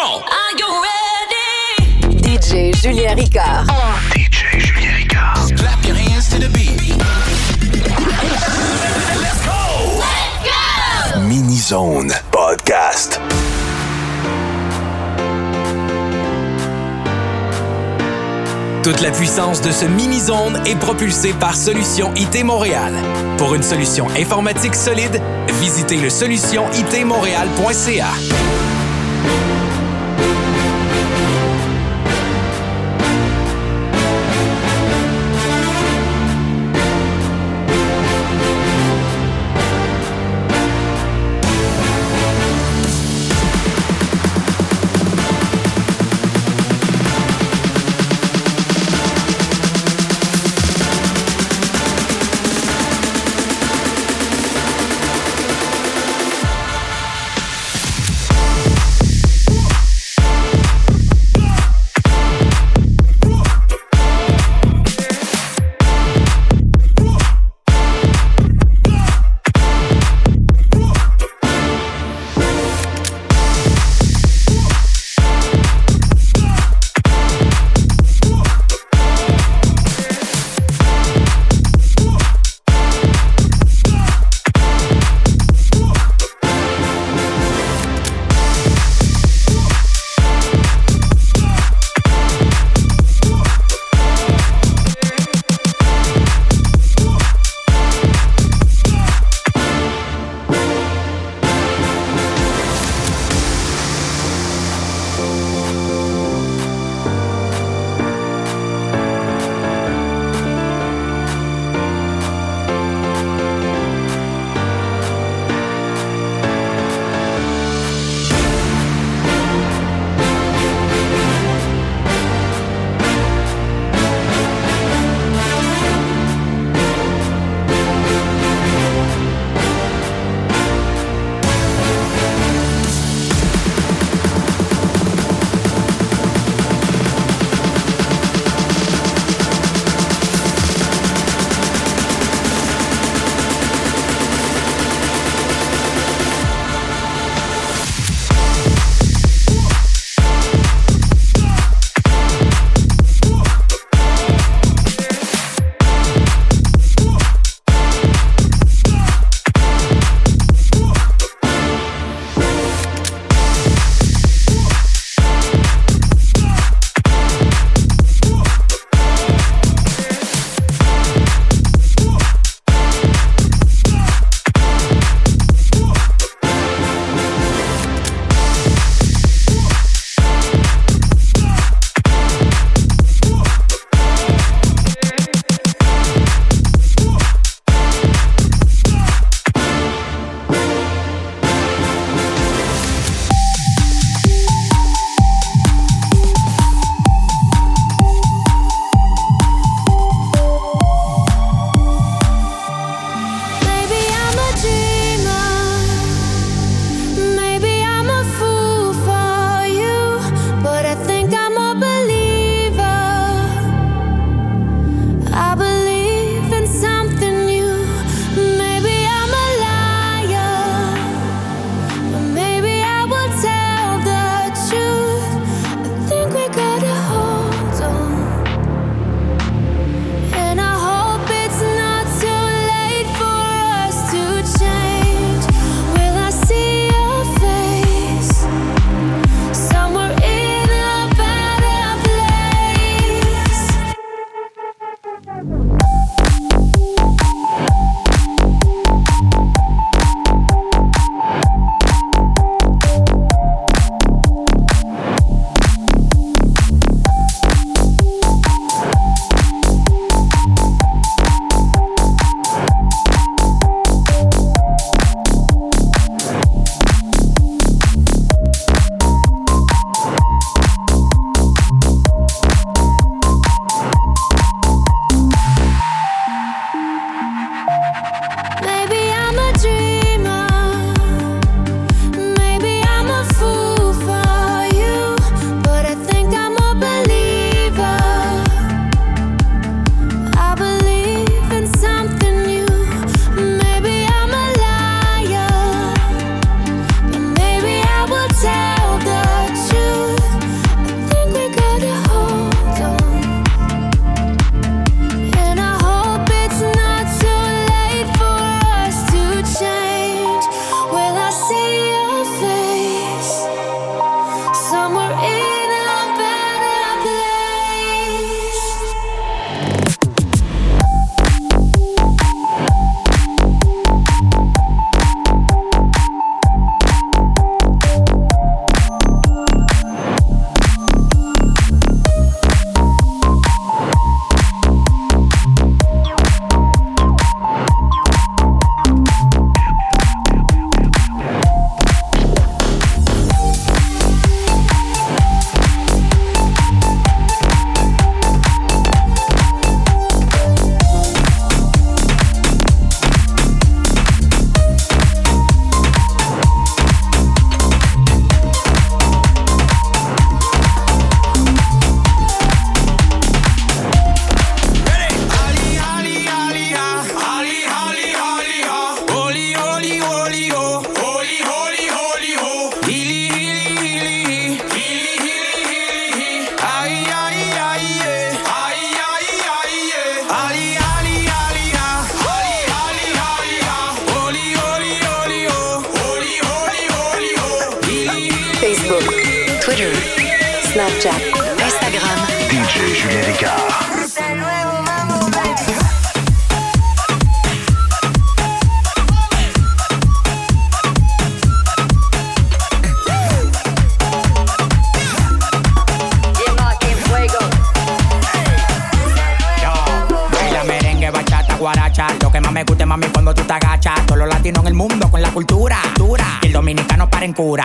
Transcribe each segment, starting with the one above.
on! Are you ready? DJ Julien Ricard. DJ Julien Ricard. Clap your hands to the beat. Mini Zone Podcast. Toute la puissance de ce mini-zone est propulsée par Solution IT Montréal. Pour une solution informatique solide, visitez le solutionitmontréal.ca.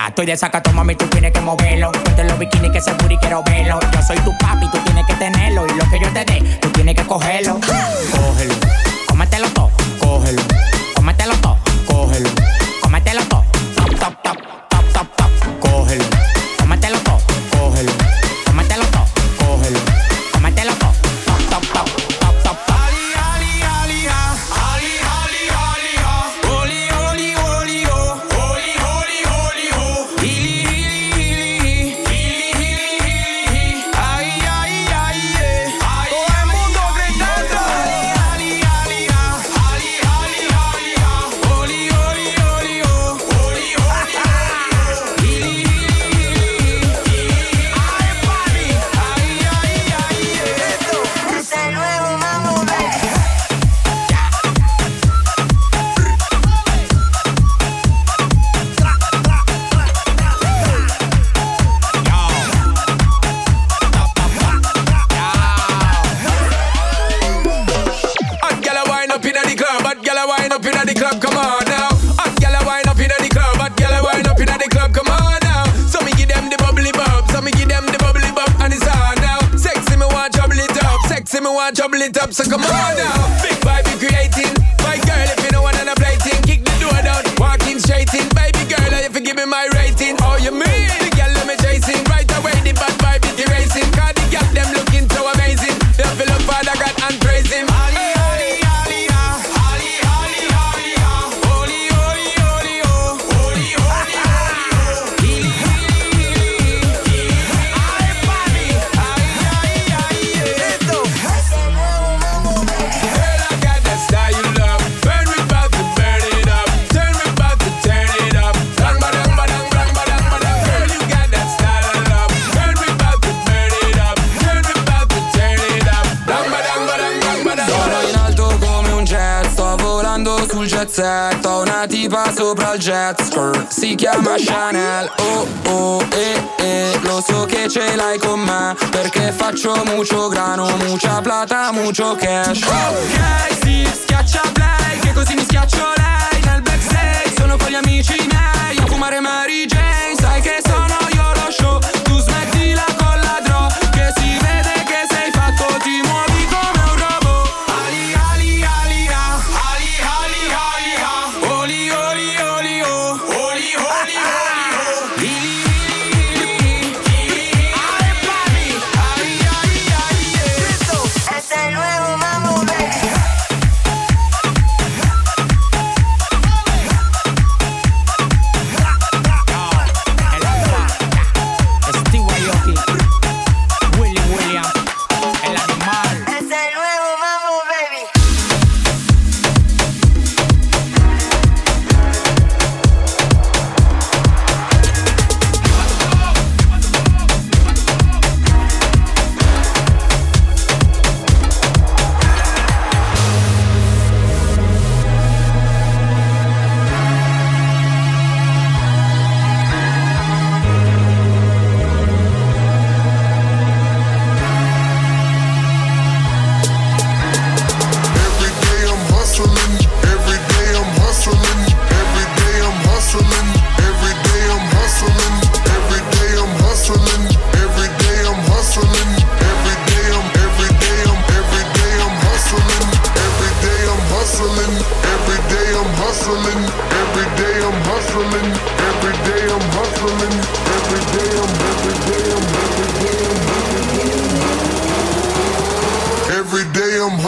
Estoy de saca, mami, tú tienes que moverlo. Ponte los bikinis que seguro y quiero verlo. Yo soy tu papi, tú tienes que tenerlo. Y lo que yo te dé, tú tienes que cogerlo. Cógelo, cómetelo todo, cógelo. Cómetelo todo, cógelo. Cómetelo todo, top, top, top. double it up, so come on now. jet set Ho una tipa sopra il jet Si chiama Chanel Oh oh eh eh. Lo so che ce l'hai con me Perché faccio mucho grano Mucha plata, mucho cash. Ok, sì, schiaccia play Che così mi schiaccio lei. Nel backstage sono con gli amici miei A fumare Mary Jane. Sai che sono io lo show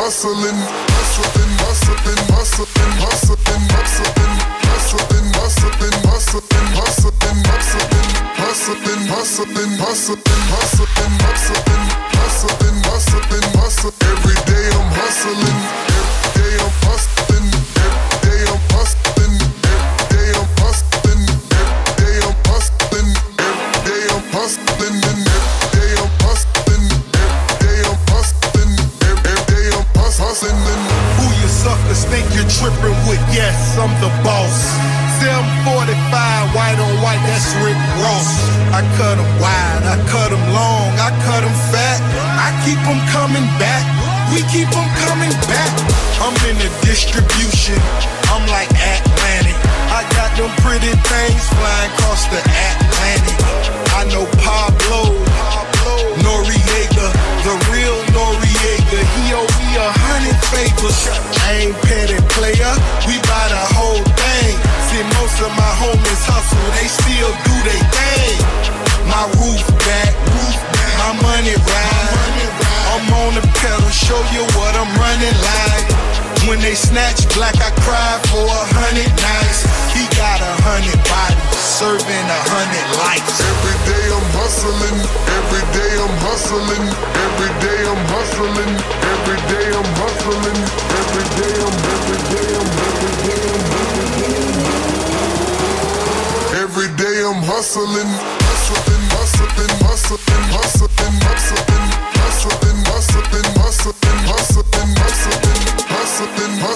hustling, hustling, hustling, hustling, hustling, hustling, hustling, hustling, hustling, hustling, hustling, hustling, hustling, hustling, hustling, hustling, hustling, hustling, hustling. Every day I'm hustling, every day I'm hustling. yes, I'm the boss. 745, white on white, that's Rick Ross. I cut them wide, I cut them long, I cut them fat. I keep them coming back, we keep them coming back. I'm in the distribution, I'm like Atlantic. I got them pretty things flying across the Atlantic. I know Pablo, Noriega. Show you what I'm running like. When they snatch black, I cry for a hundred nights. He got a hundred bodies, serving a hundred lives. Every day I'm hustling, every day I'm hustling, every day I'm hustling, every day I'm hustling, every day I'm, every day I'm, every day I'm, every day I'm hustling, hustling, hustling, hustling, hustling,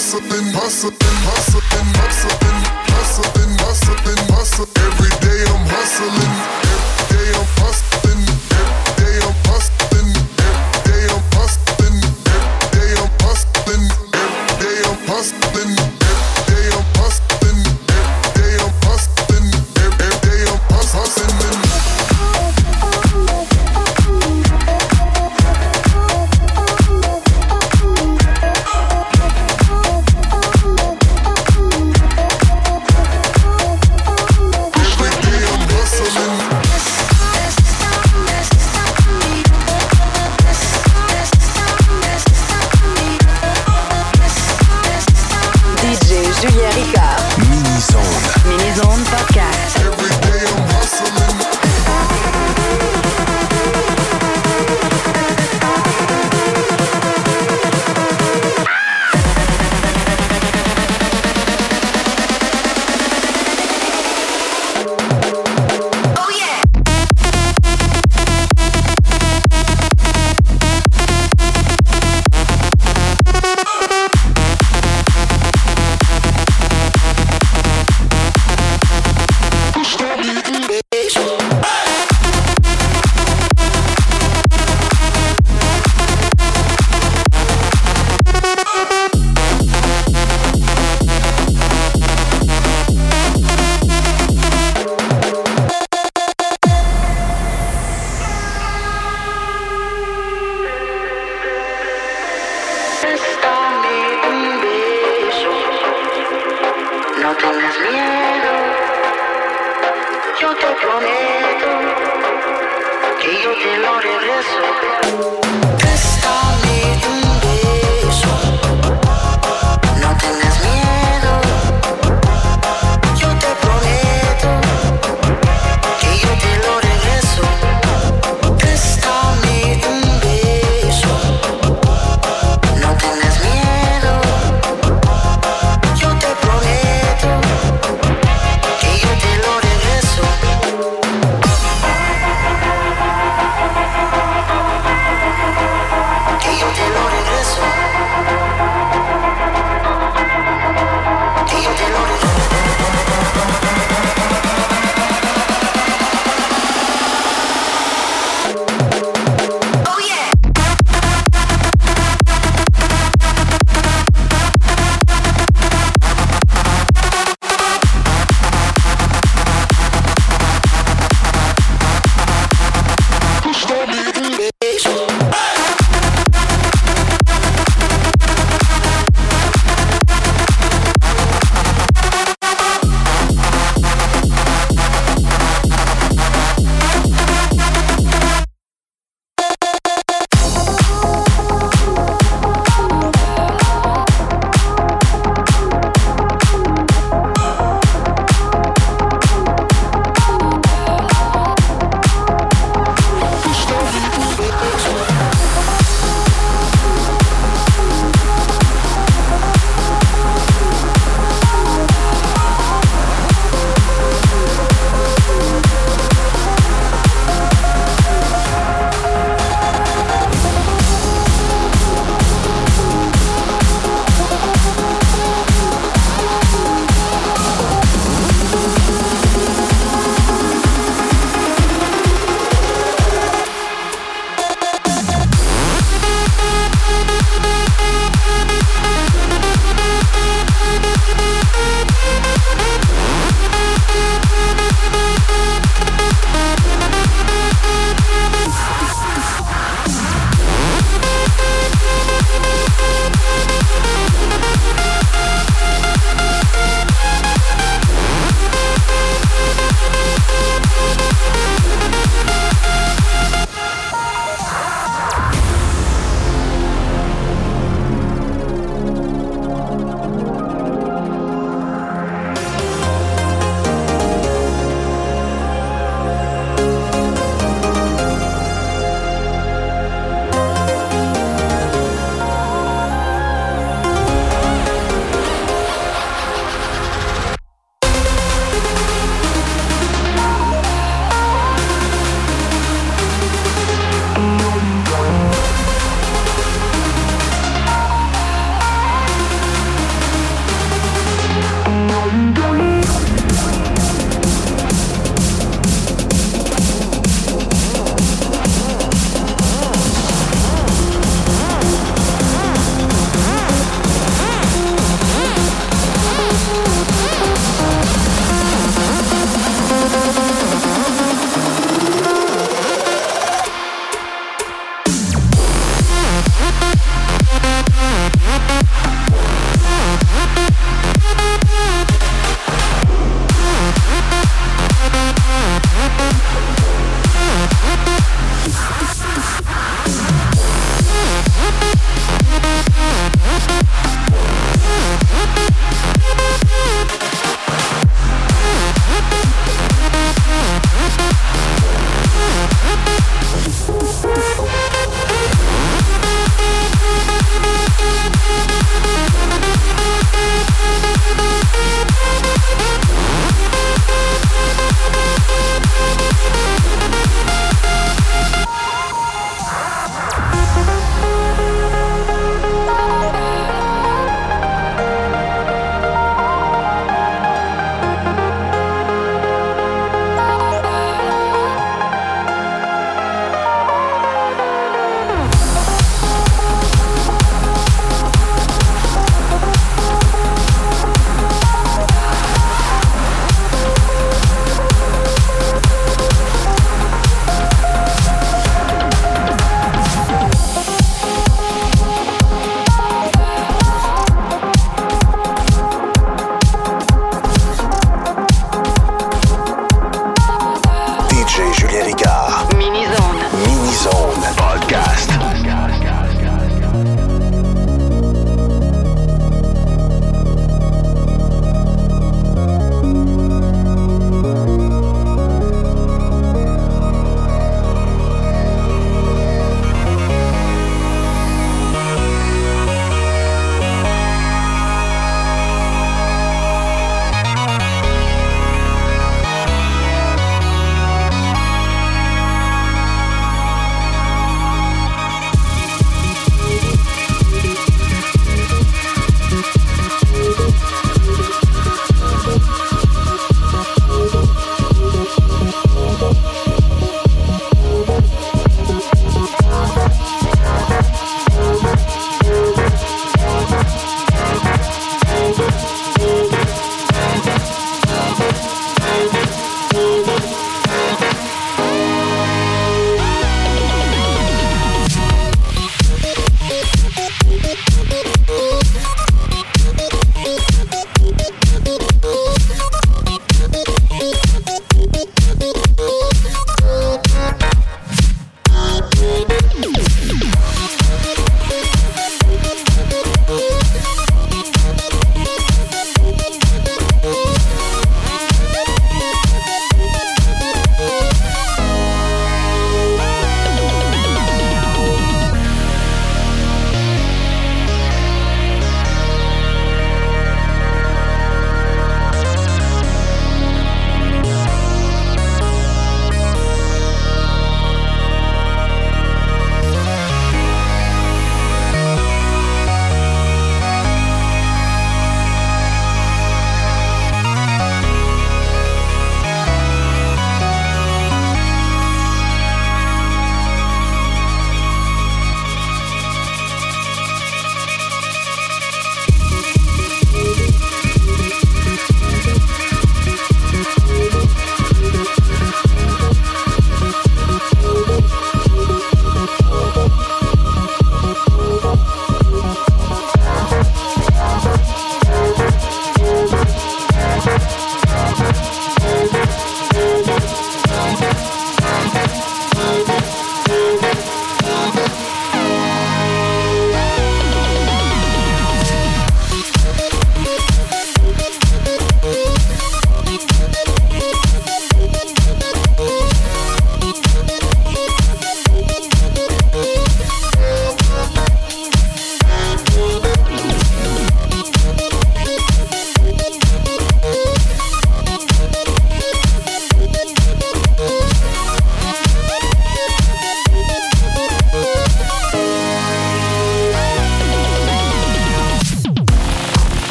hustling, hustling, hustling, hustling, hustling, hustling, hustling. Every day I'm hustling.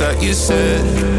Your love.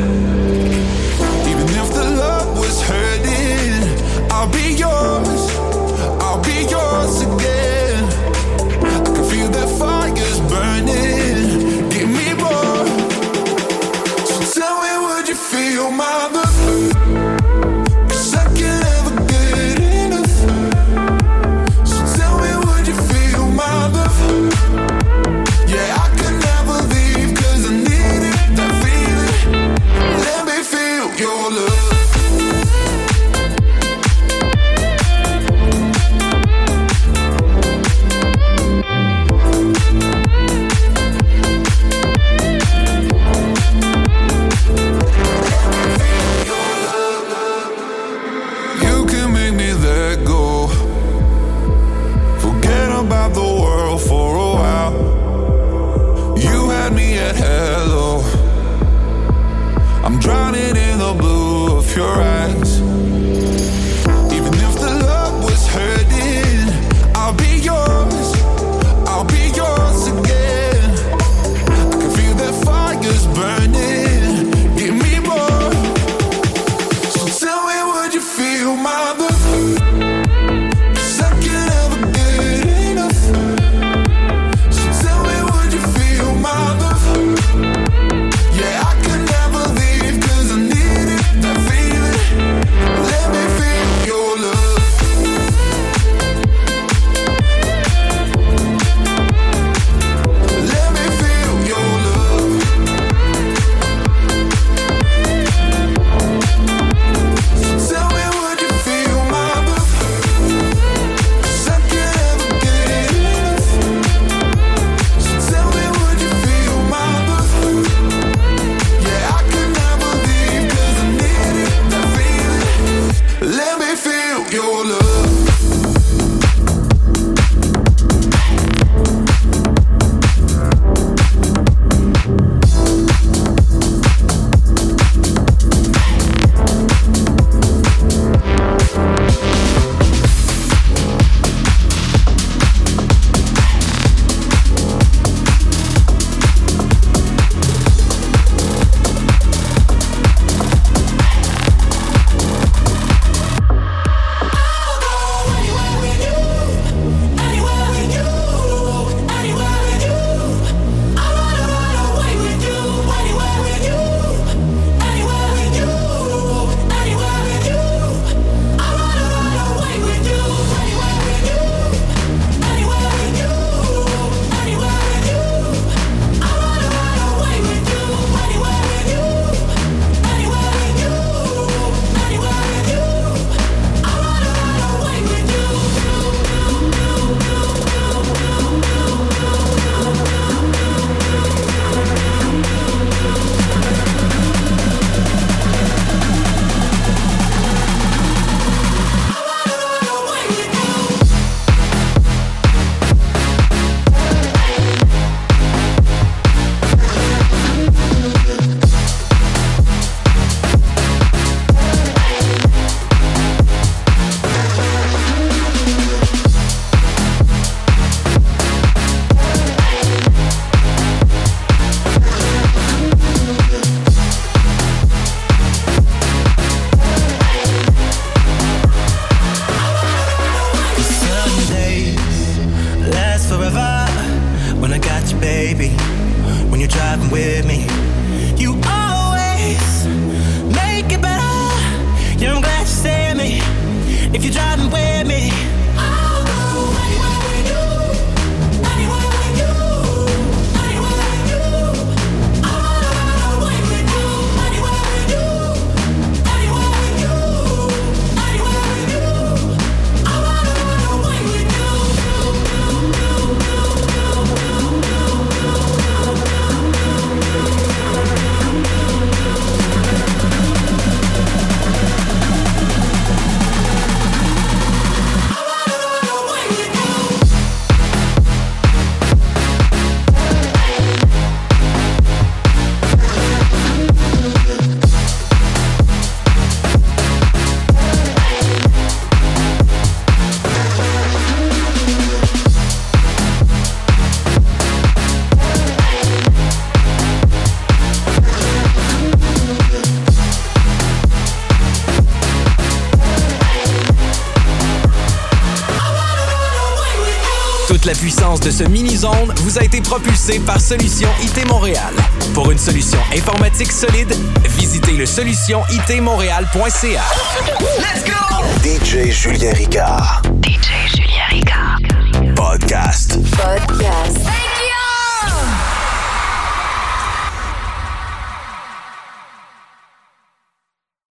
Vous a été propulsée par Solution IT Montréal. Pour une solution informatique solide, visitez le solutionitmontréal.ca. Let's go! DJ Julien Ricard. DJ Julien Ricard. Podcast. Podcast.